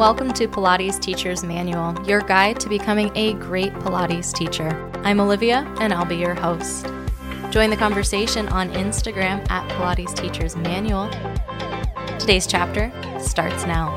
welcome to Pilates Teacher's Manual, your guide to becoming a great Pilates teacher. I'm Olivia, and I'll be your host. Join the conversation on Instagram at Pilates Teacher's Manual. Today's chapter starts now.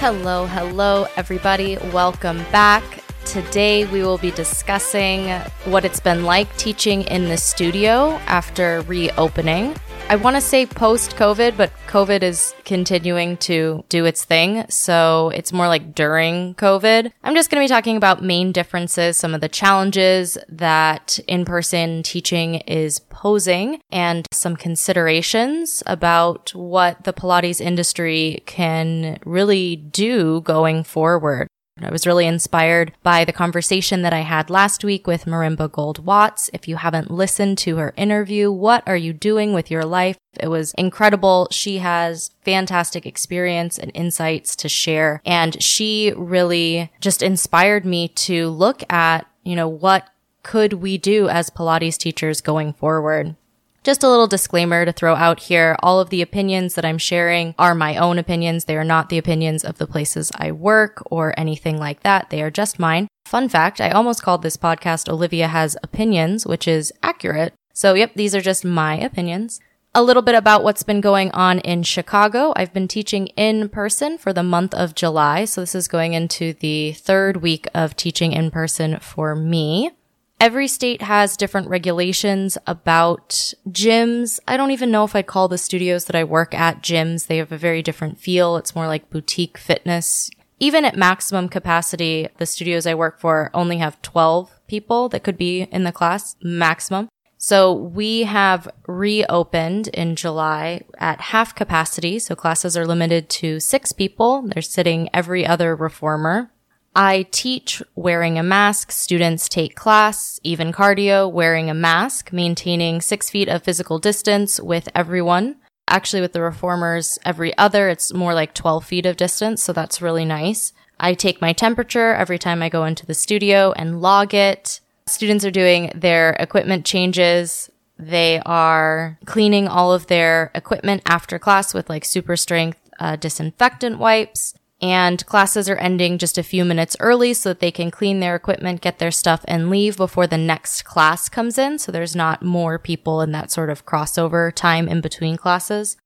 Hello, hello, everybody. Welcome back. Today, we will be discussing what it's been like teaching in the studio after reopening. I want to say post COVID, but COVID is continuing to do its thing. So it's more like during COVID. I'm just going to be talking about main differences, some of the challenges that in person teaching is posing, and some considerations about what the Pilates industry can really do going forward. I was really inspired by the conversation that I had last week with Marimba Gold Watts. If you haven't listened to her interview, what are you doing with your life? It was incredible. She has fantastic experience and insights to share. And she really just inspired me to look at, you know, what could we do as Pilates teachers going forward? Just a little disclaimer to throw out here. All of the opinions that I'm sharing are my own opinions. They are not the opinions of the places I work or anything like that. They are just mine. Fun fact, I almost called this podcast Olivia Has Opinions, which is accurate. So yep, these are just my opinions. A little bit about what's been going on in Chicago. I've been teaching in person for the month of July. So this is going into the third week of teaching in person for me. Every state has different regulations about gyms. I don't even know if I'd call the studios that I work at gyms. They have a very different feel. It's more like boutique fitness. Even at maximum capacity, the studios I work for only have 12 people that could be in the class maximum. So we have reopened in July at half capacity. So classes are limited to six people. They're sitting every other reformer. I teach wearing a mask. Students take class, even cardio, wearing a mask, maintaining six feet of physical distance with everyone. Actually, with the reformers, every other, it's more like 12 feet of distance. So that's really nice. I take my temperature every time I go into the studio and log it. Students are doing their equipment changes. They are cleaning all of their equipment after class with like super strength uh, disinfectant wipes and classes are ending just a few minutes early so that they can clean their equipment, get their stuff and leave before the next class comes in. So there's not more people in that sort of crossover time in between classes.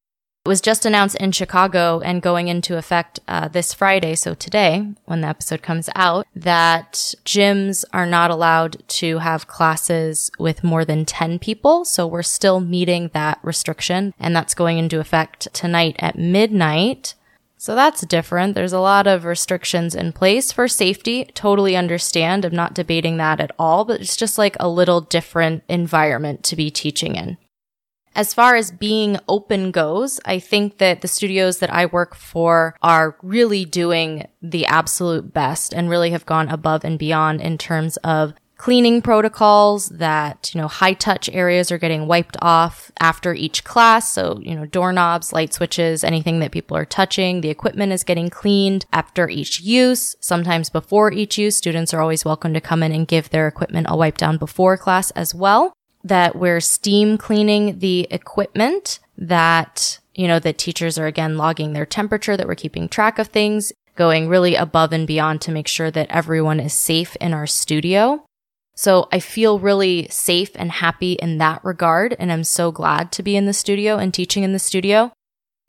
It was just announced in Chicago and going into effect uh, this Friday, so today, when the episode comes out, that gyms are not allowed to have classes with more than 10 people. So we're still meeting that restriction, and that's going into effect tonight at midnight. So that's different. There's a lot of restrictions in place for safety. Totally understand. I'm not debating that at all, but it's just like a little different environment to be teaching in. As far as being open goes, I think that the studios that I work for are really doing the absolute best and really have gone above and beyond in terms of cleaning protocols that, you know, high touch areas are getting wiped off after each class. So, you know, doorknobs, light switches, anything that people are touching. The equipment is getting cleaned after each use. Sometimes before each use, students are always welcome to come in and give their equipment a wipe down before class as well. That we're steam cleaning the equipment that, you know, that teachers are again logging their temperature, that we're keeping track of things, going really above and beyond to make sure that everyone is safe in our studio. So I feel really safe and happy in that regard. And I'm so glad to be in the studio and teaching in the studio.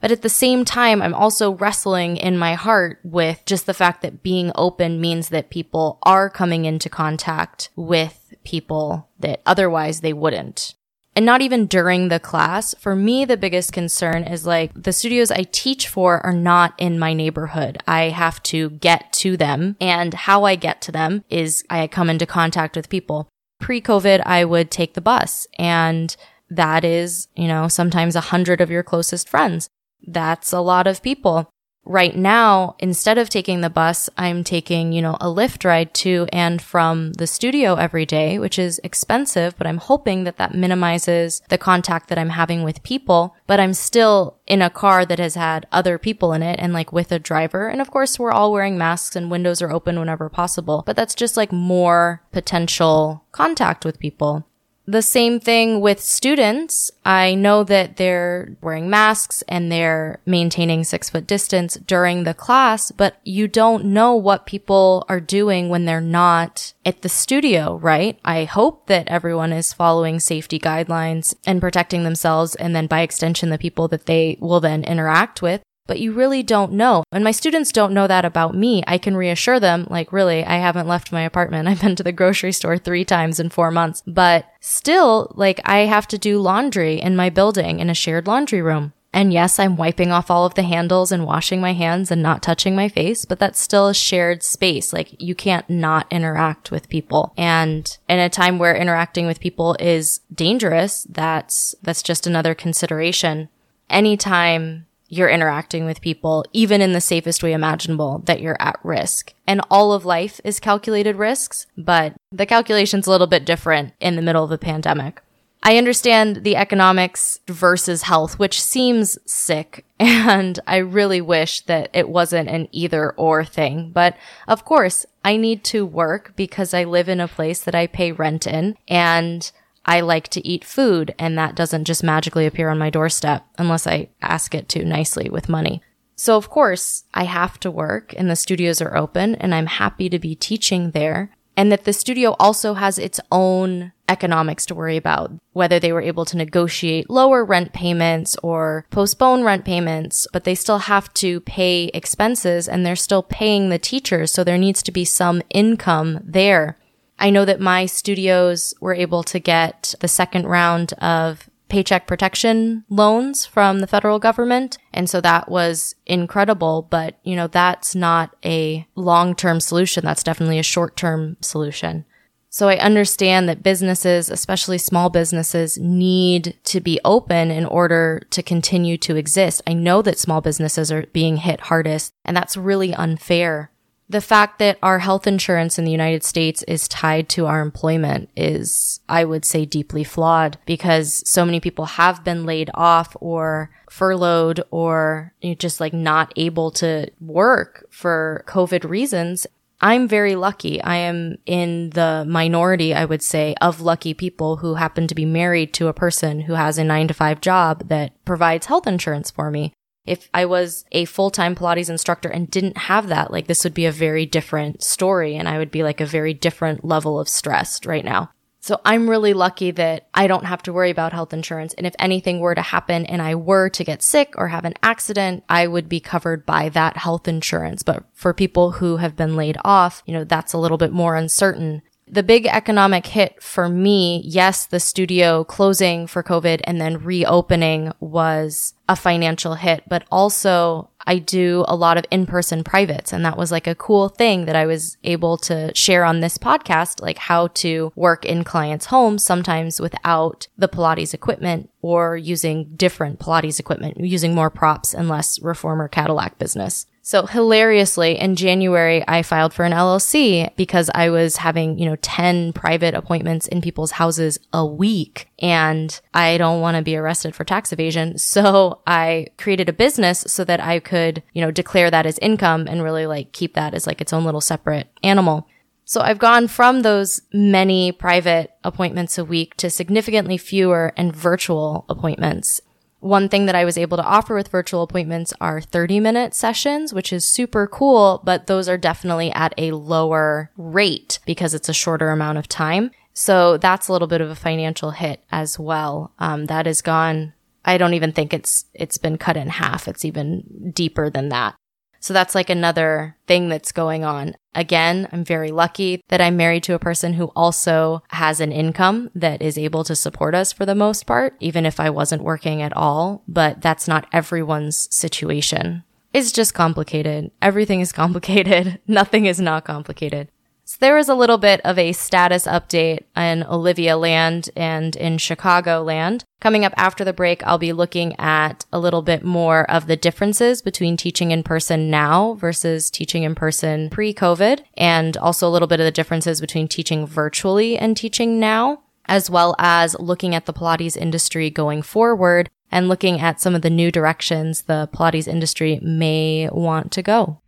But at the same time, I'm also wrestling in my heart with just the fact that being open means that people are coming into contact with people that otherwise they wouldn't and not even during the class. For me, the biggest concern is like the studios I teach for are not in my neighborhood. I have to get to them and how I get to them is I come into contact with people. Pre COVID, I would take the bus and that is, you know, sometimes a hundred of your closest friends. That's a lot of people. Right now, instead of taking the bus, I'm taking, you know, a Lyft ride to and from the studio every day, which is expensive, but I'm hoping that that minimizes the contact that I'm having with people. But I'm still in a car that has had other people in it and like with a driver. And of course, we're all wearing masks and windows are open whenever possible, but that's just like more potential contact with people. The same thing with students. I know that they're wearing masks and they're maintaining six foot distance during the class, but you don't know what people are doing when they're not at the studio, right? I hope that everyone is following safety guidelines and protecting themselves and then by extension, the people that they will then interact with but you really don't know. And my students don't know that about me. I can reassure them, like, really, I haven't left my apartment. I've been to the grocery store three times in four months, but still, like, I have to do laundry in my building in a shared laundry room. And yes, I'm wiping off all of the handles and washing my hands and not touching my face, but that's still a shared space. Like you can't not interact with people. And in a time where interacting with people is dangerous, that's, that's just another consideration. Anytime you're interacting with people, even in the safest way imaginable, that you're at risk. And all of life is calculated risks, but the calculation's a little bit different in the middle of a pandemic. I understand the economics versus health, which seems sick, and I really wish that it wasn't an either or thing. But of course, I need to work because I live in a place that I pay rent in, and I like to eat food and that doesn't just magically appear on my doorstep unless I ask it to nicely with money. So of course I have to work and the studios are open and I'm happy to be teaching there and that the studio also has its own economics to worry about, whether they were able to negotiate lower rent payments or postpone rent payments, but they still have to pay expenses and they're still paying the teachers. So there needs to be some income there. I know that my studios were able to get the second round of paycheck protection loans from the federal government. And so that was incredible. But, you know, that's not a long-term solution. That's definitely a short-term solution. So I understand that businesses, especially small businesses, need to be open in order to continue to exist. I know that small businesses are being hit hardest and that's really unfair the fact that our health insurance in the United States is tied to our employment is, I would say, deeply flawed because so many people have been laid off or furloughed or just like not able to work for COVID reasons. I'm very lucky. I am in the minority, I would say, of lucky people who happen to be married to a person who has a nine to five job that provides health insurance for me. If I was a full-time Pilates instructor and didn't have that, like this would be a very different story and I would be like a very different level of stressed right now. So I'm really lucky that I don't have to worry about health insurance. And if anything were to happen and I were to get sick or have an accident, I would be covered by that health insurance. But for people who have been laid off, you know, that's a little bit more uncertain. The big economic hit for me, yes, the studio closing for COVID and then reopening was a financial hit, but also I do a lot of in-person privates and that was like a cool thing that I was able to share on this podcast, like how to work in clients' homes, sometimes without the Pilates equipment or using different Pilates equipment, using more props and less reformer Cadillac business. So hilariously, in January, I filed for an LLC because I was having, you know, 10 private appointments in people's houses a week and I don't want to be arrested for tax evasion. So I created a business so that I could, you know, declare that as income and really like keep that as like its own little separate animal. So I've gone from those many private appointments a week to significantly fewer and virtual appointments. One thing that I was able to offer with virtual appointments are 30 minute sessions, which is super cool, but those are definitely at a lower rate because it's a shorter amount of time. So that's a little bit of a financial hit as well. Um, that is gone. I don't even think it's, it's been cut in half. It's even deeper than that. So that's like another thing that's going on. Again, I'm very lucky that I'm married to a person who also has an income that is able to support us for the most part, even if I wasn't working at all. But that's not everyone's situation. It's just complicated. Everything is complicated. Nothing is not complicated. So there was a little bit of a status update in Olivia land and in Chicago land. Coming up after the break, I'll be looking at a little bit more of the differences between teaching in person now versus teaching in person pre-COVID and also a little bit of the differences between teaching virtually and teaching now, as well as looking at the Pilates industry going forward and looking at some of the new directions the Pilates industry may want to go.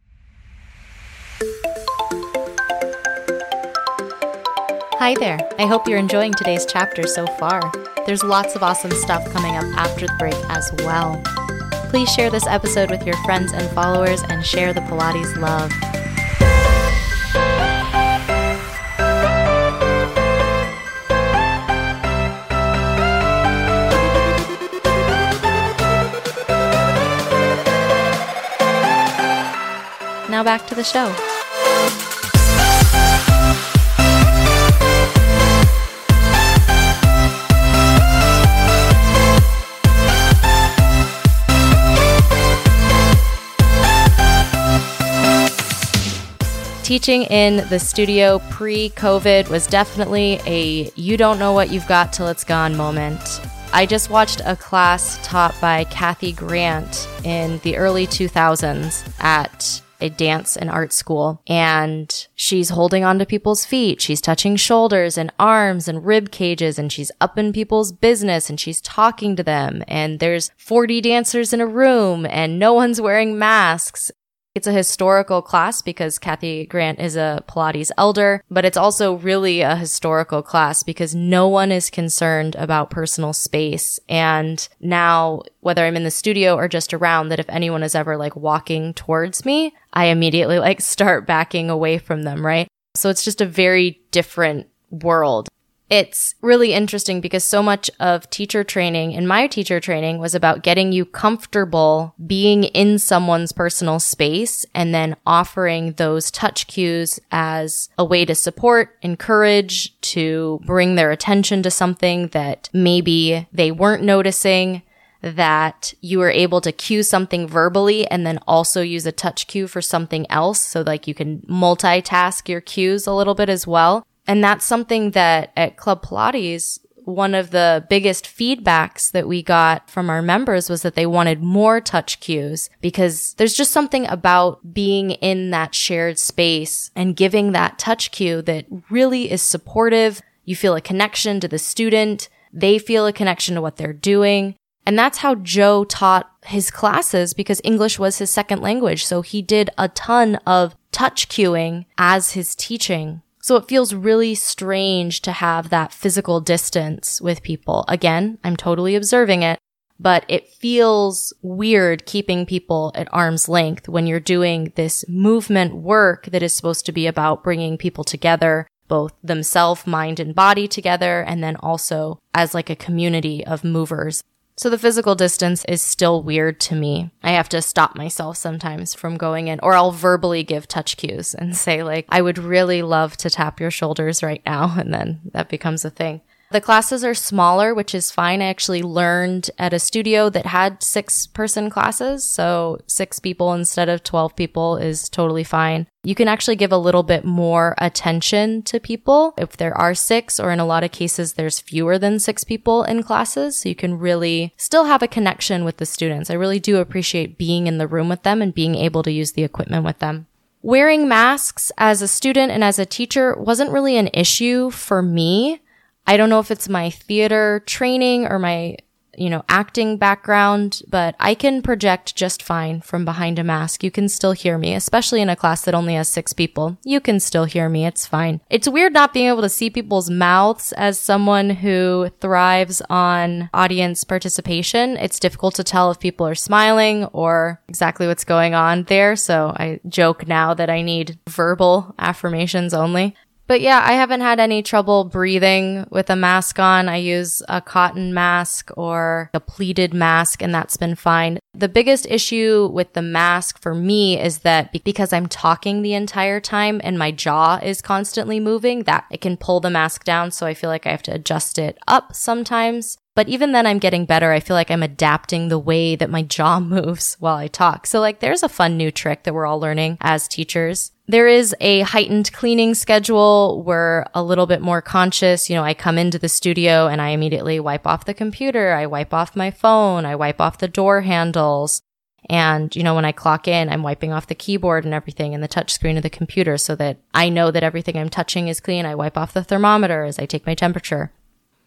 Hi there. I hope you're enjoying today's chapter so far. There's lots of awesome stuff coming up after the break as well. Please share this episode with your friends and followers and share the Pilates love. Now back to the show. Teaching in the studio pre COVID was definitely a you don't know what you've got till it's gone moment. I just watched a class taught by Kathy Grant in the early 2000s at a dance and art school and she's holding onto people's feet. She's touching shoulders and arms and rib cages and she's up in people's business and she's talking to them and there's 40 dancers in a room and no one's wearing masks it's a historical class because Kathy Grant is a Pilates elder, but it's also really a historical class because no one is concerned about personal space. And now, whether I'm in the studio or just around, that if anyone is ever like walking towards me, I immediately like start backing away from them, right? So it's just a very different world. It's really interesting because so much of teacher training and my teacher training was about getting you comfortable being in someone's personal space and then offering those touch cues as a way to support, encourage, to bring their attention to something that maybe they weren't noticing that you were able to cue something verbally and then also use a touch cue for something else. So like you can multitask your cues a little bit as well. And that's something that at Club Pilates, one of the biggest feedbacks that we got from our members was that they wanted more touch cues because there's just something about being in that shared space and giving that touch cue that really is supportive. You feel a connection to the student. They feel a connection to what they're doing. And that's how Joe taught his classes because English was his second language. So he did a ton of touch cueing as his teaching. So it feels really strange to have that physical distance with people. Again, I'm totally observing it, but it feels weird keeping people at arm's length when you're doing this movement work that is supposed to be about bringing people together, both themselves, mind and body together, and then also as like a community of movers. So the physical distance is still weird to me. I have to stop myself sometimes from going in, or I'll verbally give touch cues and say, like, I would really love to tap your shoulders right now. And then that becomes a thing. The classes are smaller, which is fine. I actually learned at a studio that had six person classes. So six people instead of 12 people is totally fine. You can actually give a little bit more attention to people if there are six, or in a lot of cases, there's fewer than six people in classes. So you can really still have a connection with the students. I really do appreciate being in the room with them and being able to use the equipment with them. Wearing masks as a student and as a teacher wasn't really an issue for me. I don't know if it's my theater training or my, you know, acting background, but I can project just fine from behind a mask. You can still hear me, especially in a class that only has six people. You can still hear me. It's fine. It's weird not being able to see people's mouths as someone who thrives on audience participation. It's difficult to tell if people are smiling or exactly what's going on there. So I joke now that I need verbal affirmations only. But yeah, I haven't had any trouble breathing with a mask on. I use a cotton mask or a pleated mask and that's been fine. The biggest issue with the mask for me is that because I'm talking the entire time and my jaw is constantly moving, that it can pull the mask down. So I feel like I have to adjust it up sometimes. But even then I'm getting better. I feel like I'm adapting the way that my jaw moves while I talk. So like there's a fun new trick that we're all learning as teachers. There is a heightened cleaning schedule. We're a little bit more conscious. You know, I come into the studio and I immediately wipe off the computer. I wipe off my phone. I wipe off the door handles. And, you know, when I clock in, I'm wiping off the keyboard and everything and the touch screen of the computer so that I know that everything I'm touching is clean. I wipe off the thermometer as I take my temperature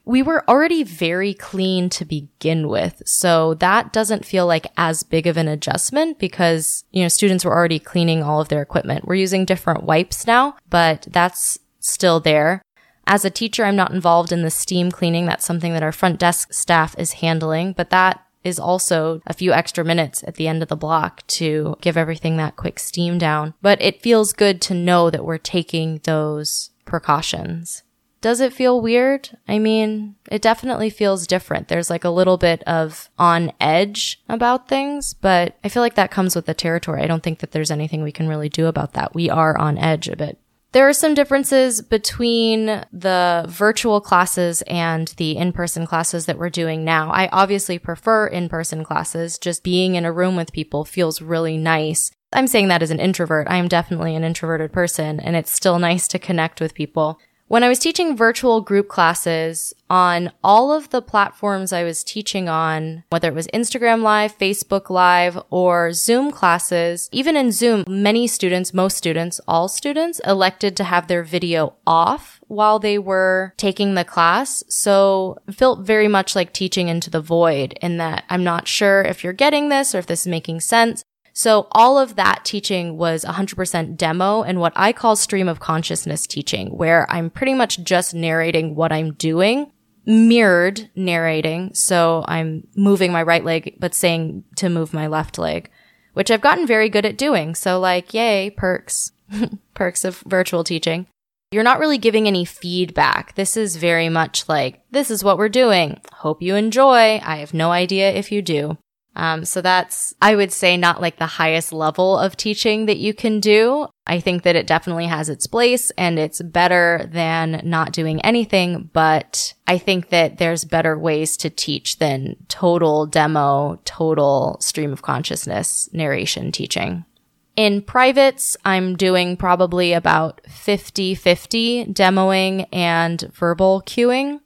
we were already very clean to begin with. So that doesn't feel like as big of an adjustment because, you know, students were already cleaning all of their equipment. We're using different wipes now, but that's still there. As a teacher, I'm not involved in the steam cleaning. That's something that our front desk staff is handling, but that is also a few extra minutes at the end of the block to give everything that quick steam down. But it feels good to know that we're taking those precautions. Does it feel weird? I mean, it definitely feels different. There's like a little bit of on edge about things, but I feel like that comes with the territory. I don't think that there's anything we can really do about that. We are on edge a bit. There are some differences between the virtual classes and the in-person classes that we're doing now. I obviously prefer in-person classes. Just being in a room with people feels really nice. I'm saying that as an introvert. I am definitely an introverted person and it's still nice to connect with people. When I was teaching virtual group classes on all of the platforms I was teaching on, whether it was Instagram Live, Facebook Live, or Zoom classes, even in Zoom, many students, most students, all students elected to have their video off while they were taking the class. So it felt very much like teaching into the void in that I'm not sure if you're getting this or if this is making sense. So all of that teaching was 100% demo and what I call stream of consciousness teaching, where I'm pretty much just narrating what I'm doing, mirrored narrating. So I'm moving my right leg, but saying to move my left leg, which I've gotten very good at doing. So like, yay, perks, perks of virtual teaching. You're not really giving any feedback. This is very much like, this is what we're doing. Hope you enjoy. I have no idea if you do. Um, so that's, I would say, not like the highest level of teaching that you can do. I think that it definitely has its place and it's better than not doing anything, but I think that there's better ways to teach than total demo, total stream of consciousness narration teaching. In privates, I'm doing probably about 50 50 demoing and verbal cueing.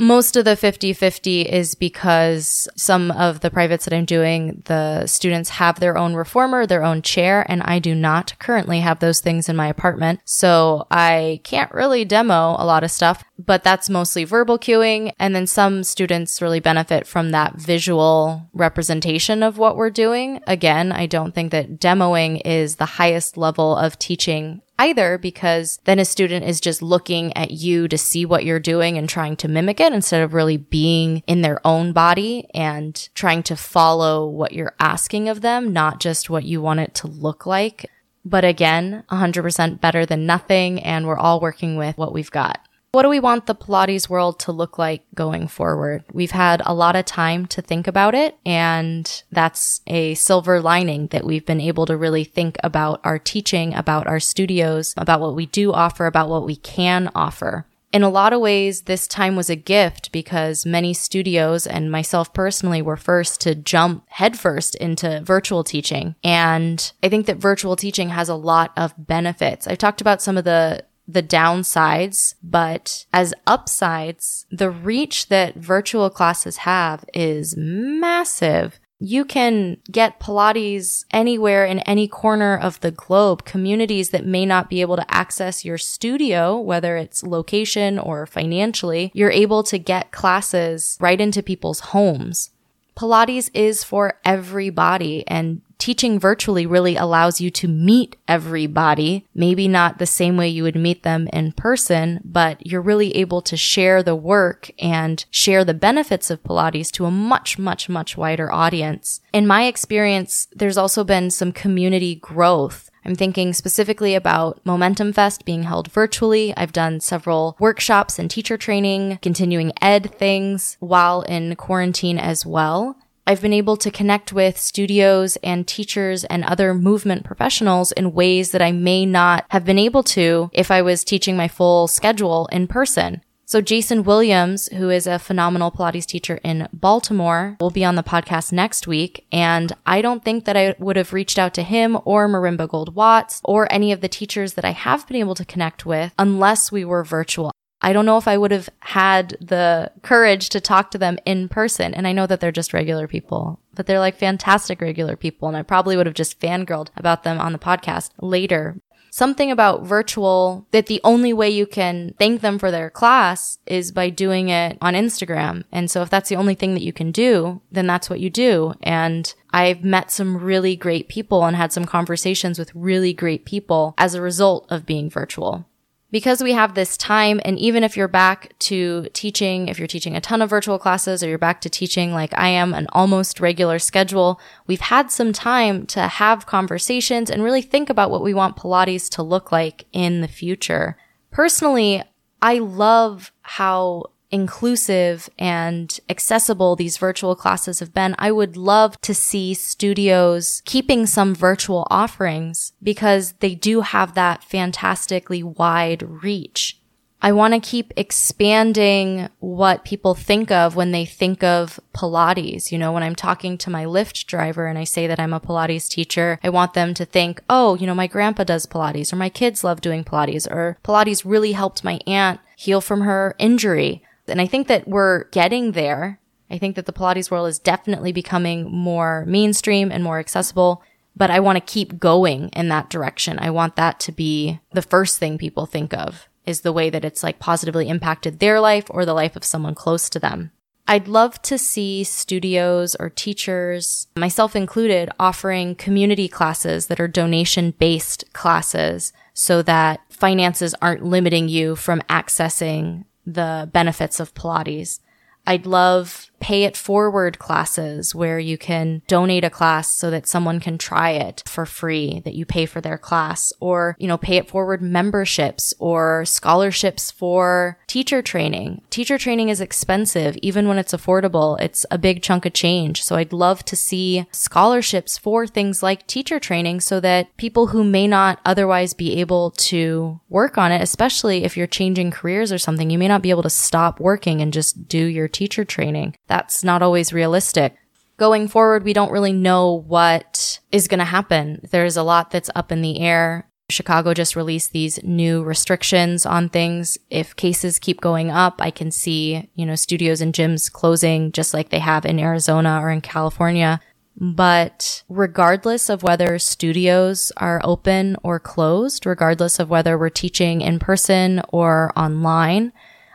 Most of the 50-50 is because some of the privates that I'm doing, the students have their own reformer, their own chair, and I do not currently have those things in my apartment. So I can't really demo a lot of stuff, but that's mostly verbal cueing. And then some students really benefit from that visual representation of what we're doing. Again, I don't think that demoing is the highest level of teaching either because then a student is just looking at you to see what you're doing and trying to mimic it instead of really being in their own body and trying to follow what you're asking of them, not just what you want it to look like. But again, 100% better than nothing. And we're all working with what we've got. What do we want the Pilates world to look like going forward? We've had a lot of time to think about it, and that's a silver lining that we've been able to really think about our teaching, about our studios, about what we do offer, about what we can offer. In a lot of ways, this time was a gift because many studios and myself personally were first to jump headfirst into virtual teaching. And I think that virtual teaching has a lot of benefits. I've talked about some of the the downsides, but as upsides, the reach that virtual classes have is massive. You can get Pilates anywhere in any corner of the globe. Communities that may not be able to access your studio, whether it's location or financially, you're able to get classes right into people's homes. Pilates is for everybody and teaching virtually really allows you to meet everybody. Maybe not the same way you would meet them in person, but you're really able to share the work and share the benefits of Pilates to a much, much, much wider audience. In my experience, there's also been some community growth. I'm thinking specifically about Momentum Fest being held virtually. I've done several workshops and teacher training, continuing ed things while in quarantine as well. I've been able to connect with studios and teachers and other movement professionals in ways that I may not have been able to if I was teaching my full schedule in person. So Jason Williams, who is a phenomenal Pilates teacher in Baltimore, will be on the podcast next week. And I don't think that I would have reached out to him or Marimba Gold Watts or any of the teachers that I have been able to connect with unless we were virtual. I don't know if I would have had the courage to talk to them in person. And I know that they're just regular people, but they're like fantastic regular people. And I probably would have just fangirled about them on the podcast later something about virtual that the only way you can thank them for their class is by doing it on Instagram. And so if that's the only thing that you can do, then that's what you do. And I've met some really great people and had some conversations with really great people as a result of being virtual because we have this time and even if you're back to teaching if you're teaching a ton of virtual classes or you're back to teaching like i am an almost regular schedule we've had some time to have conversations and really think about what we want pilates to look like in the future. Personally i love how inclusive and accessible these virtual classes have been, I would love to see studios keeping some virtual offerings because they do have that fantastically wide reach. I want to keep expanding what people think of when they think of Pilates. You know, when I'm talking to my Lyft driver and I say that I'm a Pilates teacher, I want them to think, oh, you know, my grandpa does Pilates or my kids love doing Pilates or Pilates really helped my aunt heal from her injury. And I think that we're getting there. I think that the Pilates world is definitely becoming more mainstream and more accessible, but I want to keep going in that direction. I want that to be the first thing people think of is the way that it's like positively impacted their life or the life of someone close to them. I'd love to see studios or teachers, myself included, offering community classes that are donation based classes so that finances aren't limiting you from accessing the benefits of Pilates. I'd love pay it forward classes where you can donate a class so that someone can try it for free that you pay for their class or, you know, pay it forward memberships or scholarships for teacher training. Teacher training is expensive even when it's affordable. It's a big chunk of change. So I'd love to see scholarships for things like teacher training so that people who may not otherwise be able to work on it, especially if you're changing careers or something, you may not be able to stop working and just do your teacher training that's not always realistic. Going forward, we don't really know what is going to happen. There's a lot that's up in the air. Chicago just released these new restrictions on things. If cases keep going up, I can see, you know, studios and gyms closing just like they have in Arizona or in California. But regardless of whether studios are open or closed, regardless of whether we're teaching in person or online,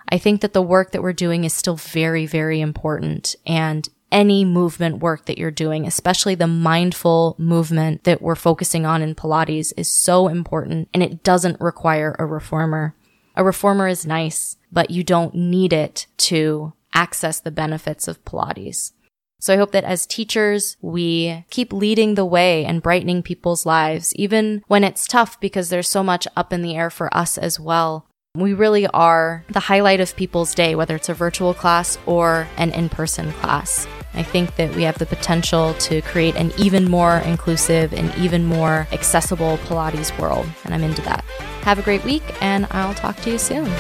I think that the work that we're doing is still very, very important. And any movement work that you're doing, especially the mindful movement that we're focusing on in Pilates is so important and it doesn't require a reformer. A reformer is nice, but you don't need it to access the benefits of Pilates. So I hope that as teachers, we keep leading the way and brightening people's lives, even when it's tough because there's so much up in the air for us as well. We really are the highlight of people's day, whether it's a virtual class or an in person class. I think that we have the potential to create an even more inclusive and even more accessible Pilates world, and I'm into that. Have a great week, and I'll talk to you soon.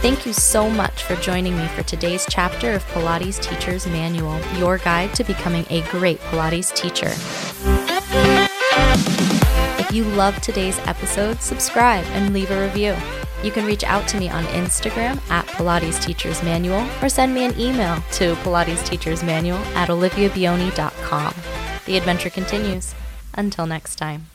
Thank you so much for joining me for today's chapter of Pilates Teacher's Manual, your guide to becoming a great Pilates teacher. If you loved today's episode, subscribe and leave a review. You can reach out to me on Instagram at Pilates Teacher's Manual or send me an email to Pilates Teacher's Manual at oliviabioni.com. The adventure continues. Until next time.